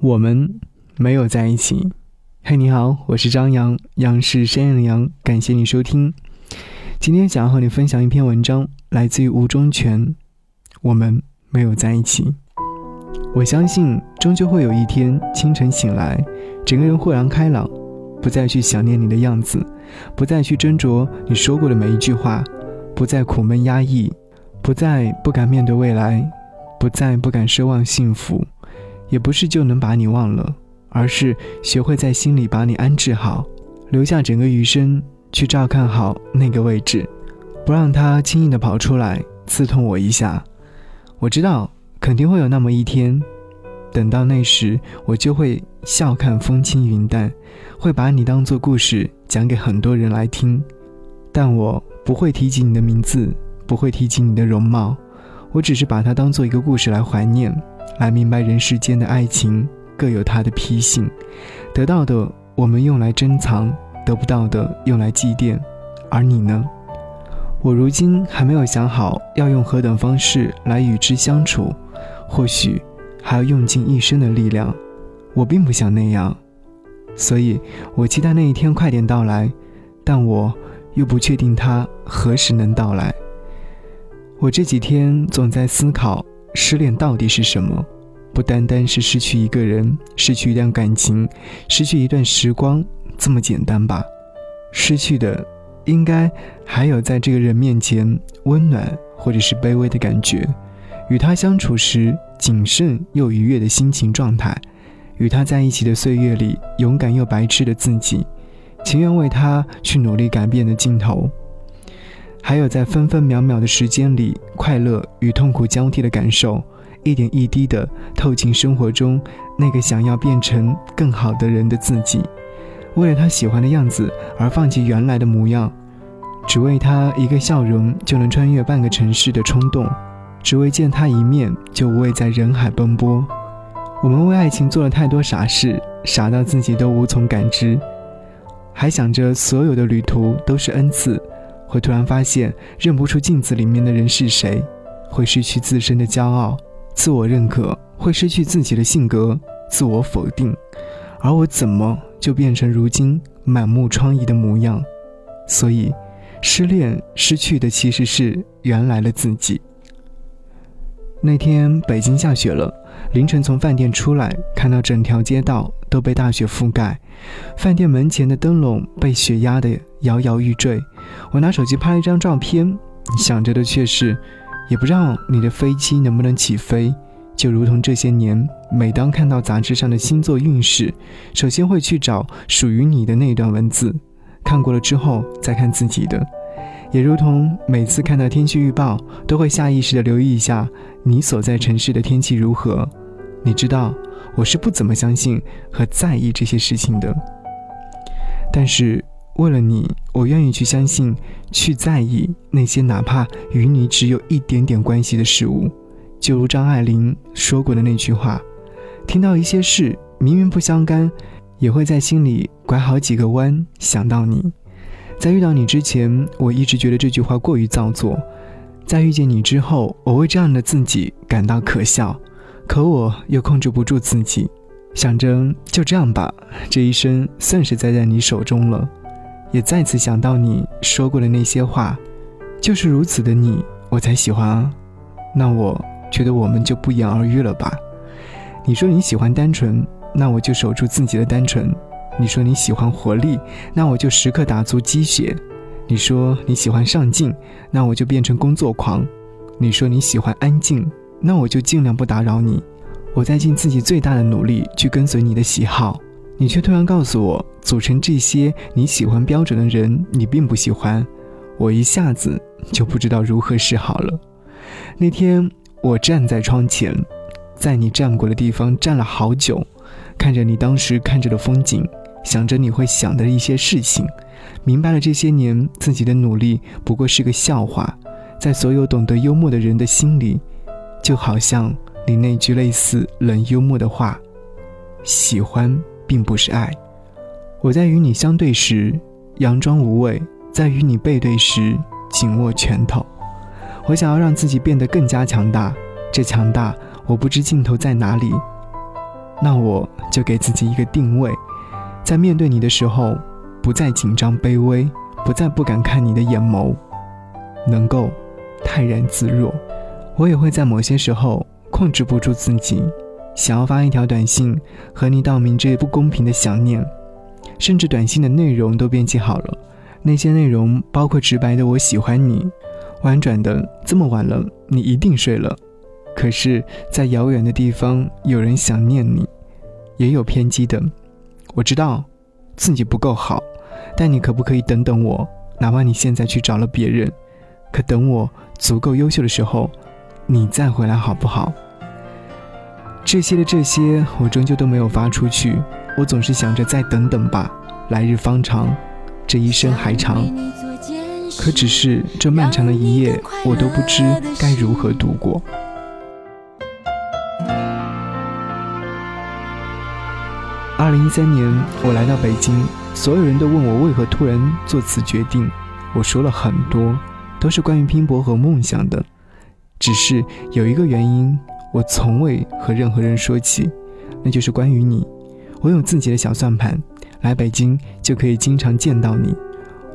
我们没有在一起。嘿，你好，我是张扬，杨是山羊的羊，感谢你收听。今天想要和你分享一篇文章，来自于吴忠全。我们没有在一起。我相信，终究会有一天清晨醒来，整个人豁然开朗，不再去想念你的样子，不再去斟酌你说过的每一句话，不再苦闷压抑，不再不敢面对未来，不再不敢奢望幸福。也不是就能把你忘了，而是学会在心里把你安置好，留下整个余生去照看好那个位置，不让他轻易的跑出来刺痛我一下。我知道肯定会有那么一天，等到那时，我就会笑看风轻云淡，会把你当做故事讲给很多人来听，但我不会提及你的名字，不会提及你的容貌，我只是把它当做一个故事来怀念。来明白人世间的爱情各有它的脾性，得到的我们用来珍藏，得不到的用来祭奠，而你呢？我如今还没有想好要用何等方式来与之相处，或许还要用尽一生的力量。我并不想那样，所以我期待那一天快点到来，但我又不确定它何时能到来。我这几天总在思考。失恋到底是什么？不单单是失去一个人，失去一段感情，失去一段时光，这么简单吧？失去的，应该还有在这个人面前温暖或者是卑微的感觉，与他相处时谨慎又愉悦的心情状态，与他在一起的岁月里勇敢又白痴的自己，情愿为他去努力改变的镜头。还有在分分秒秒的时间里，快乐与痛苦交替的感受，一点一滴的透进生活中那个想要变成更好的人的自己，为了他喜欢的样子而放弃原来的模样，只为他一个笑容就能穿越半个城市的冲动，只为见他一面就无畏在人海奔波。我们为爱情做了太多傻事，傻到自己都无从感知，还想着所有的旅途都是恩赐。会突然发现认不出镜子里面的人是谁，会失去自身的骄傲、自我认可，会失去自己的性格、自我否定。而我怎么就变成如今满目疮痍的模样？所以，失恋失去的其实是原来的自己。那天北京下雪了，凌晨从饭店出来，看到整条街道都被大雪覆盖，饭店门前的灯笼被雪压得摇摇欲坠。我拿手机拍了一张照片，想着的却是，也不知道你的飞机能不能起飞。就如同这些年，每当看到杂志上的星座运势，首先会去找属于你的那段文字，看过了之后再看自己的。也如同每次看到天气预报，都会下意识的留意一下你所在城市的天气如何。你知道，我是不怎么相信和在意这些事情的，但是。为了你，我愿意去相信，去在意那些哪怕与你只有一点点关系的事物。就如张爱玲说过的那句话：“听到一些事，明明不相干，也会在心里拐好几个弯想到你。”在遇到你之前，我一直觉得这句话过于造作；在遇见你之后，我为这样的自己感到可笑。可我又控制不住自己，想着就这样吧，这一生算是栽在你手中了。也再次想到你说过的那些话，就是如此的你，我才喜欢啊。那我觉得我们就不言而喻了吧。你说你喜欢单纯，那我就守住自己的单纯；你说你喜欢活力，那我就时刻打足鸡血；你说你喜欢上进，那我就变成工作狂；你说你喜欢安静，那我就尽量不打扰你。我在尽自己最大的努力去跟随你的喜好。你却突然告诉我，组成这些你喜欢标准的人，你并不喜欢。我一下子就不知道如何是好了。那天我站在窗前，在你站过的地方站了好久，看着你当时看着的风景，想着你会想的一些事情，明白了这些年自己的努力不过是个笑话，在所有懂得幽默的人的心里，就好像你那句类似冷幽默的话：喜欢。并不是爱。我在与你相对时佯装无畏，在与你背对时紧握拳头。我想要让自己变得更加强大，这强大我不知尽头在哪里。那我就给自己一个定位，在面对你的时候，不再紧张卑微，不再不敢看你的眼眸，能够泰然自若。我也会在某些时候控制不住自己，想要发一条短信和你道明这不公平的想念，甚至短信的内容都编辑好了。那些内容包括直白的“我喜欢你”，婉转的“这么晚了，你一定睡了”。可是，在遥远的地方，有人想念你，也有偏激的。我知道自己不够好，但你可不可以等等我？哪怕你现在去找了别人，可等我足够优秀的时候。你再回来好不好？这些的这些，我终究都没有发出去。我总是想着再等等吧，来日方长，这一生还长。可只是这漫长的一夜，我都不知该如何度过。二零一三年，我来到北京，所有人都问我为何突然做此决定。我说了很多，都是关于拼搏和梦想的。只是有一个原因，我从未和任何人说起，那就是关于你。我有自己的小算盘，来北京就可以经常见到你。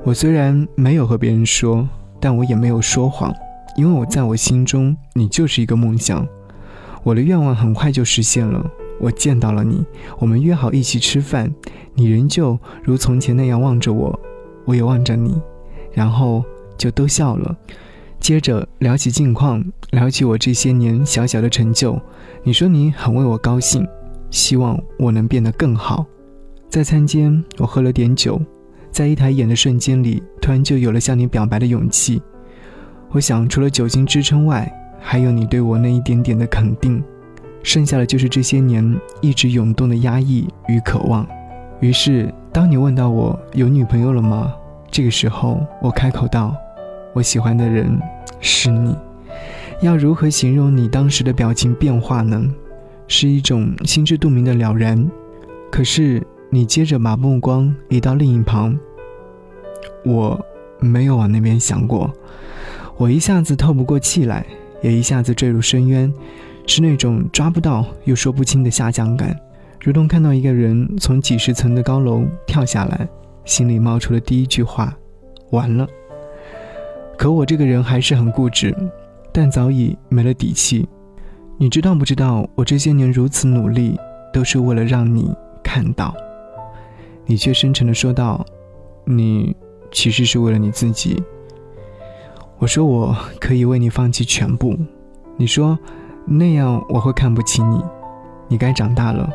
我虽然没有和别人说，但我也没有说谎，因为我在我心中，你就是一个梦想。我的愿望很快就实现了，我见到了你，我们约好一起吃饭，你仍旧如从前那样望着我，我也望着你，然后就都笑了。接着聊起近况，聊起我这些年小小的成就。你说你很为我高兴，希望我能变得更好。在餐间，我喝了点酒，在一抬眼的瞬间里，突然就有了向你表白的勇气。我想，除了酒精支撑外，还有你对我那一点点的肯定，剩下的就是这些年一直涌动的压抑与渴望。于是，当你问到我有女朋友了吗？这个时候，我开口道。我喜欢的人是你，要如何形容你当时的表情变化呢？是一种心知肚明的了然。可是你接着把目光移到另一旁，我没有往那边想过。我一下子透不过气来，也一下子坠入深渊，是那种抓不到又说不清的下降感，如同看到一个人从几十层的高楼跳下来，心里冒出了第一句话：完了。可我这个人还是很固执，但早已没了底气。你知道不知道，我这些年如此努力，都是为了让你看到。你却深沉的说道：“你其实是为了你自己。”我说：“我可以为你放弃全部。”你说：“那样我会看不起你。”你该长大了，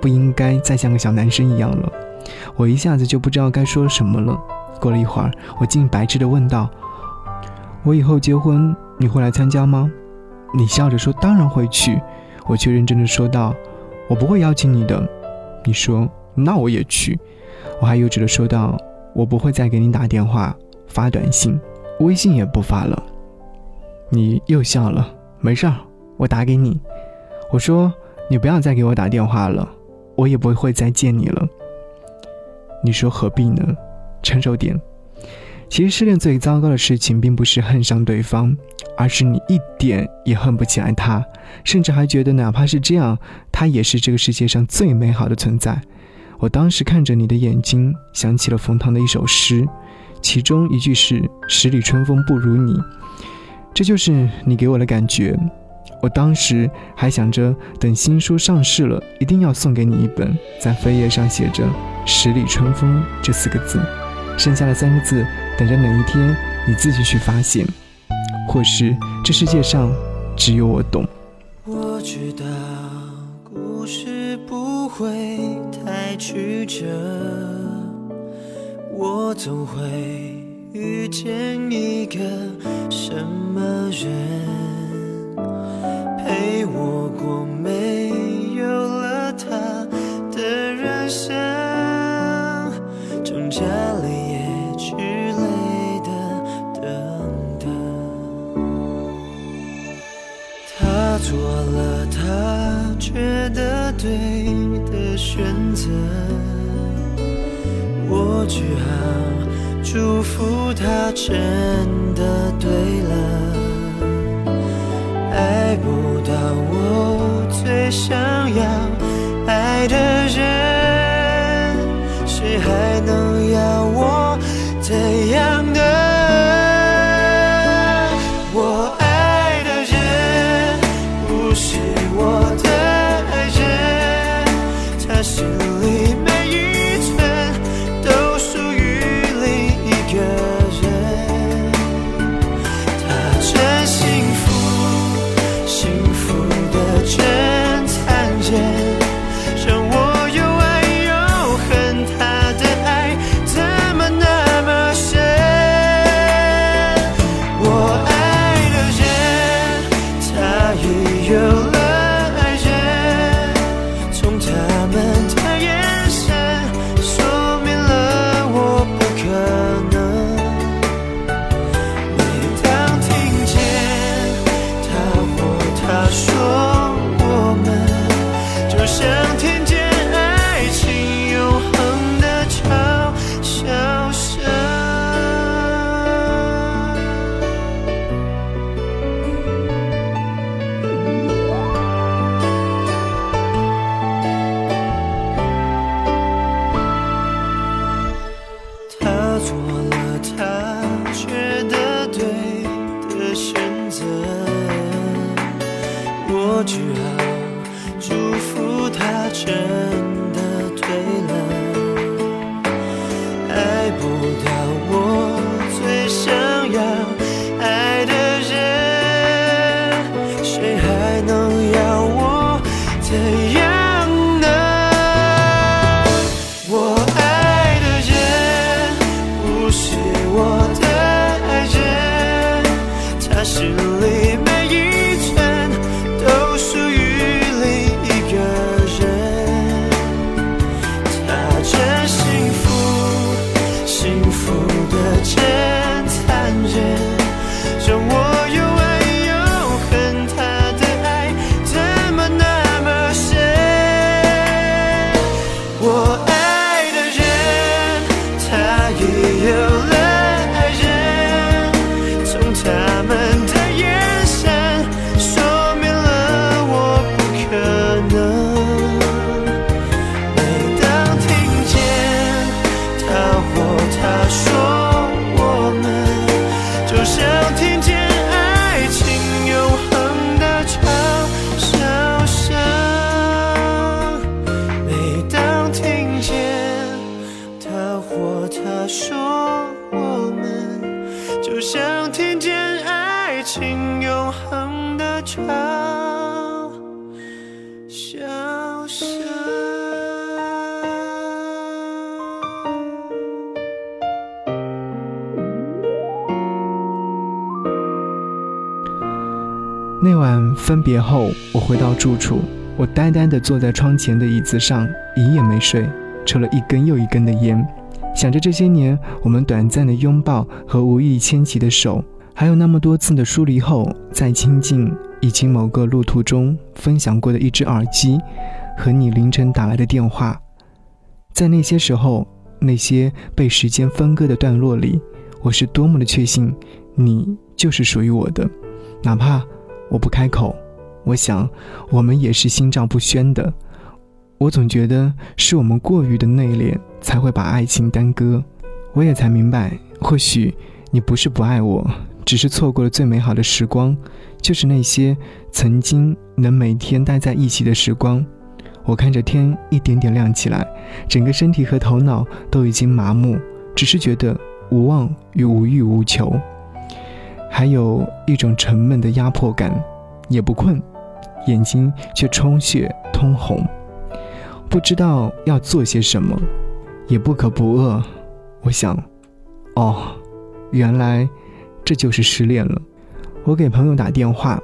不应该再像个小男生一样了。我一下子就不知道该说什么了。过了一会儿，我竟白痴的问道。我以后结婚，你会来参加吗？你笑着说：“当然会去。”我却认真的说道：“我不会邀请你的。”你说：“那我也去。”我还幼稚的说道：“我不会再给你打电话、发短信、微信也不发了。”你又笑了：“没事儿，我打给你。”我说：“你不要再给我打电话了，我也不会再见你了。”你说：“何必呢？成熟点。”其实失恋最糟糕的事情，并不是恨上对方，而是你一点也恨不起来他，甚至还觉得哪怕是这样，他也是这个世界上最美好的存在。我当时看着你的眼睛，想起了冯唐的一首诗，其中一句是“十里春风不如你”，这就是你给我的感觉。我当时还想着，等新书上市了，一定要送给你一本，在扉页上写着“十里春风”这四个字。剩下的三个字，等着哪一天你自己去发现，或是这世界上只有我懂。我知道故事不会太曲折，我总会遇见一个什么人，陪我过没有了他的人生，挣扎里。做了他觉得对的选择，我只好祝福他真的对我只好祝福他真他说我们，就像听见爱情永恒的嘲笑声。那晚分别后，我回到住处，我呆呆地坐在窗前的椅子上，一夜没睡，抽了一根又一根的烟，想着这些年我们短暂的拥抱和无意牵起的手，还有那么多次的疏离后再亲近，以及某个路途中分享过的一只耳机，和你凌晨打来的电话，在那些时候，那些被时间分割的段落里，我是多么的确信，你就是属于我的，哪怕。我不开口，我想我们也是心照不宣的。我总觉得是我们过于的内敛，才会把爱情耽搁。我也才明白，或许你不是不爱我，只是错过了最美好的时光，就是那些曾经能每天待在一起的时光。我看着天一点点亮起来，整个身体和头脑都已经麻木，只是觉得无望与无欲无求。还有一种沉闷的压迫感，也不困，眼睛却充血通红，不知道要做些什么，也不可不饿。我想，哦，原来这就是失恋了。我给朋友打电话，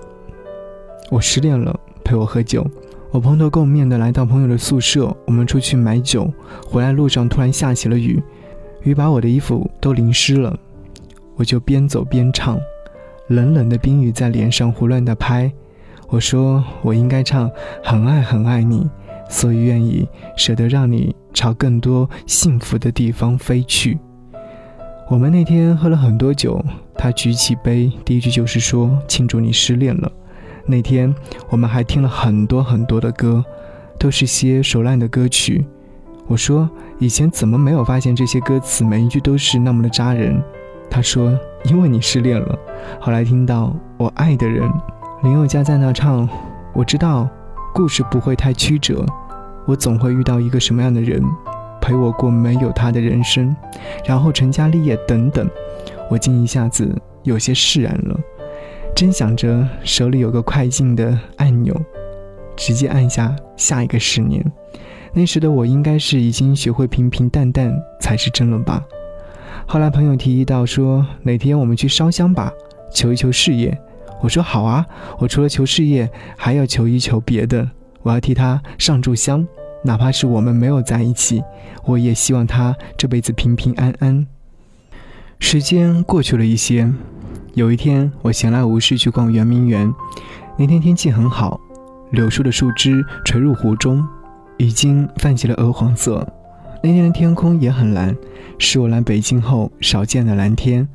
我失恋了，陪我喝酒。我蓬头垢面的来到朋友的宿舍，我们出去买酒，回来路上突然下起了雨，雨把我的衣服都淋湿了，我就边走边唱。冷冷的冰雨在脸上胡乱的拍，我说我应该唱很爱很爱你，所以愿意舍得让你朝更多幸福的地方飞去。我们那天喝了很多酒，他举起杯，第一句就是说庆祝你失恋了。那天我们还听了很多很多的歌，都是些熟烂的歌曲。我说以前怎么没有发现这些歌词每一句都是那么的扎人？他说因为你失恋了。后来听到我爱的人林宥嘉在那唱，我知道故事不会太曲折，我总会遇到一个什么样的人陪我过没有他的人生，然后成家立业等等。我竟一下子有些释然了，真想着手里有个快进的按钮，直接按下下一个十年。那时的我应该是已经学会平平淡淡才是真了吧？后来朋友提议到说哪天我们去烧香吧，求一求事业。我说好啊，我除了求事业，还要求一求别的。我要替他上炷香，哪怕是我们没有在一起，我也希望他这辈子平平安安。时间过去了一些，有一天我闲来无事去逛圆明园。那天天气很好，柳树的树枝垂入湖中，已经泛起了鹅黄色。那天的天空也很蓝，是我来北京后少见的蓝天。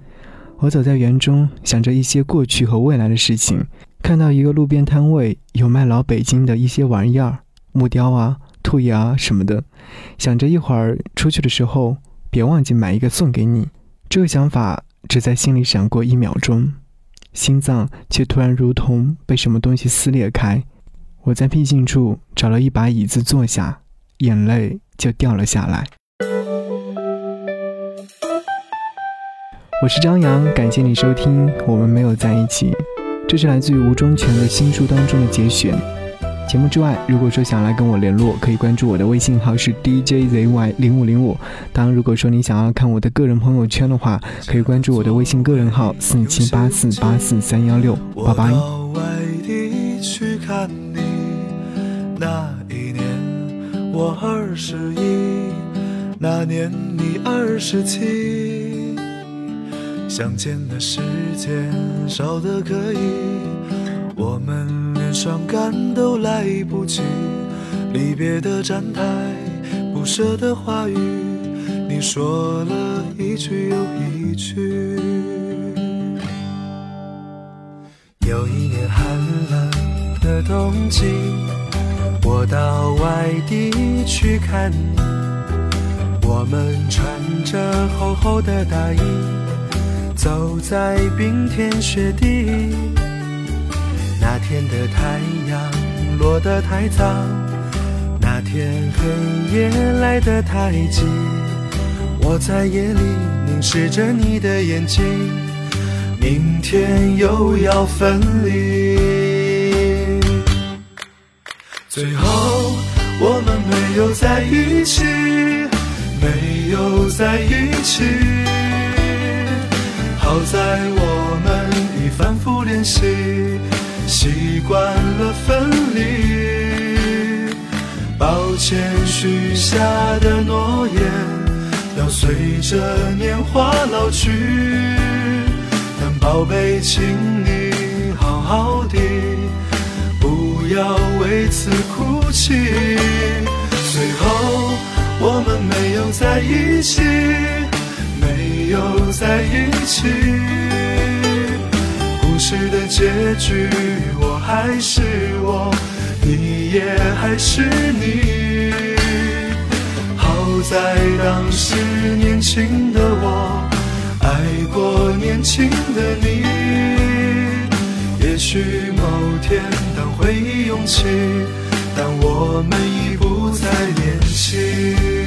我走在园中，想着一些过去和未来的事情。看到一个路边摊位有卖老北京的一些玩意儿，木雕啊、兔牙什么的，想着一会儿出去的时候别忘记买一个送给你。这个想法只在心里闪过一秒钟，心脏却突然如同被什么东西撕裂开。我在僻静处找了一把椅子坐下，眼泪就掉了下来。我是张扬，感谢你收听《我们没有在一起》，这是来自于吴忠全的新书当中的节选。节目之外，如果说想来跟我联络，可以关注我的微信号是 DJZY 零五零五。当然，如果说你想要看我的个人朋友圈的话，可以关注我的微信个人号四七八四八四三幺六。拜拜。那一年我二十一，那年你二十七，相见的时间少得可以，我们连。伤感都来不及，离别的站台，不舍的话语，你说了一句又一句。有一年寒冷的冬季，我到外地去看你，我们穿着厚厚的大衣，走在冰天雪地。那天的太阳落得太早，那天黑夜来得太急，我在夜里凝视着你的眼睛，明天又要分离。最后我们没有在一起，没有在一起，好在我们已反复练习。习惯了分离，抱歉许下的诺言要随着年华老去，但宝贝，请你好好的，不要为此哭泣。最后我们没有在一起，又在一起。故事的结局，我还是我，你也还是你。好在当时年轻的我，爱过年轻的你。也许某天当回忆涌起，但我们已不再年轻。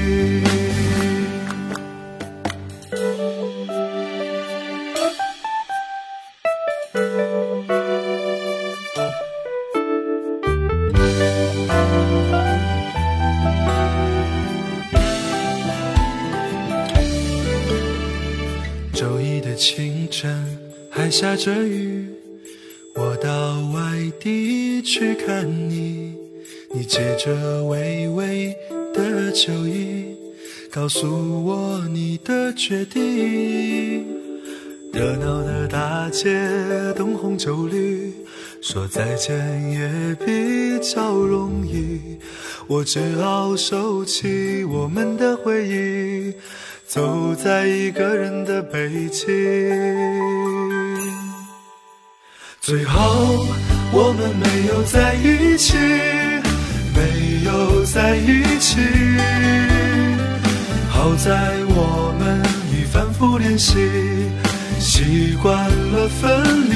着微微的酒意，告诉我你的决定。热闹的大街，灯红酒绿，说再见也比较容易。我只好收起我们的回忆，走在一个人的北京。最后，我们没有在一起，有在一起。好在我们已反复练习，习惯了分离。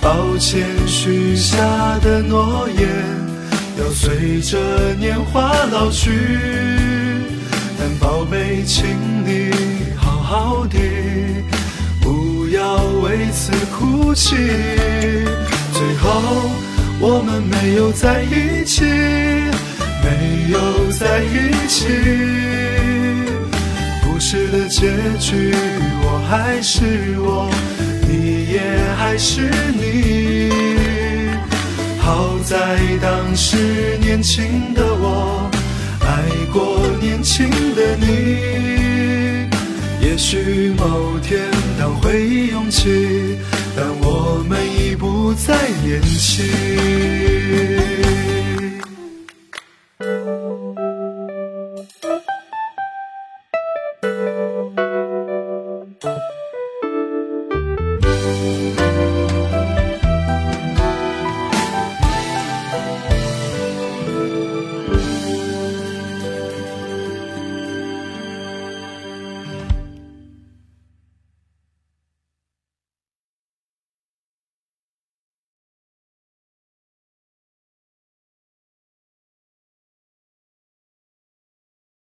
抱歉，许下的诺言要随着年华老去。但宝贝，请你好好的，不要为此哭泣。最后，我们没有在一起。没有在一起，故事的结局，我还是我，你也还是你。好在当时年轻的我，爱过年轻的你。也许某天当回忆涌起，但我不再年轻。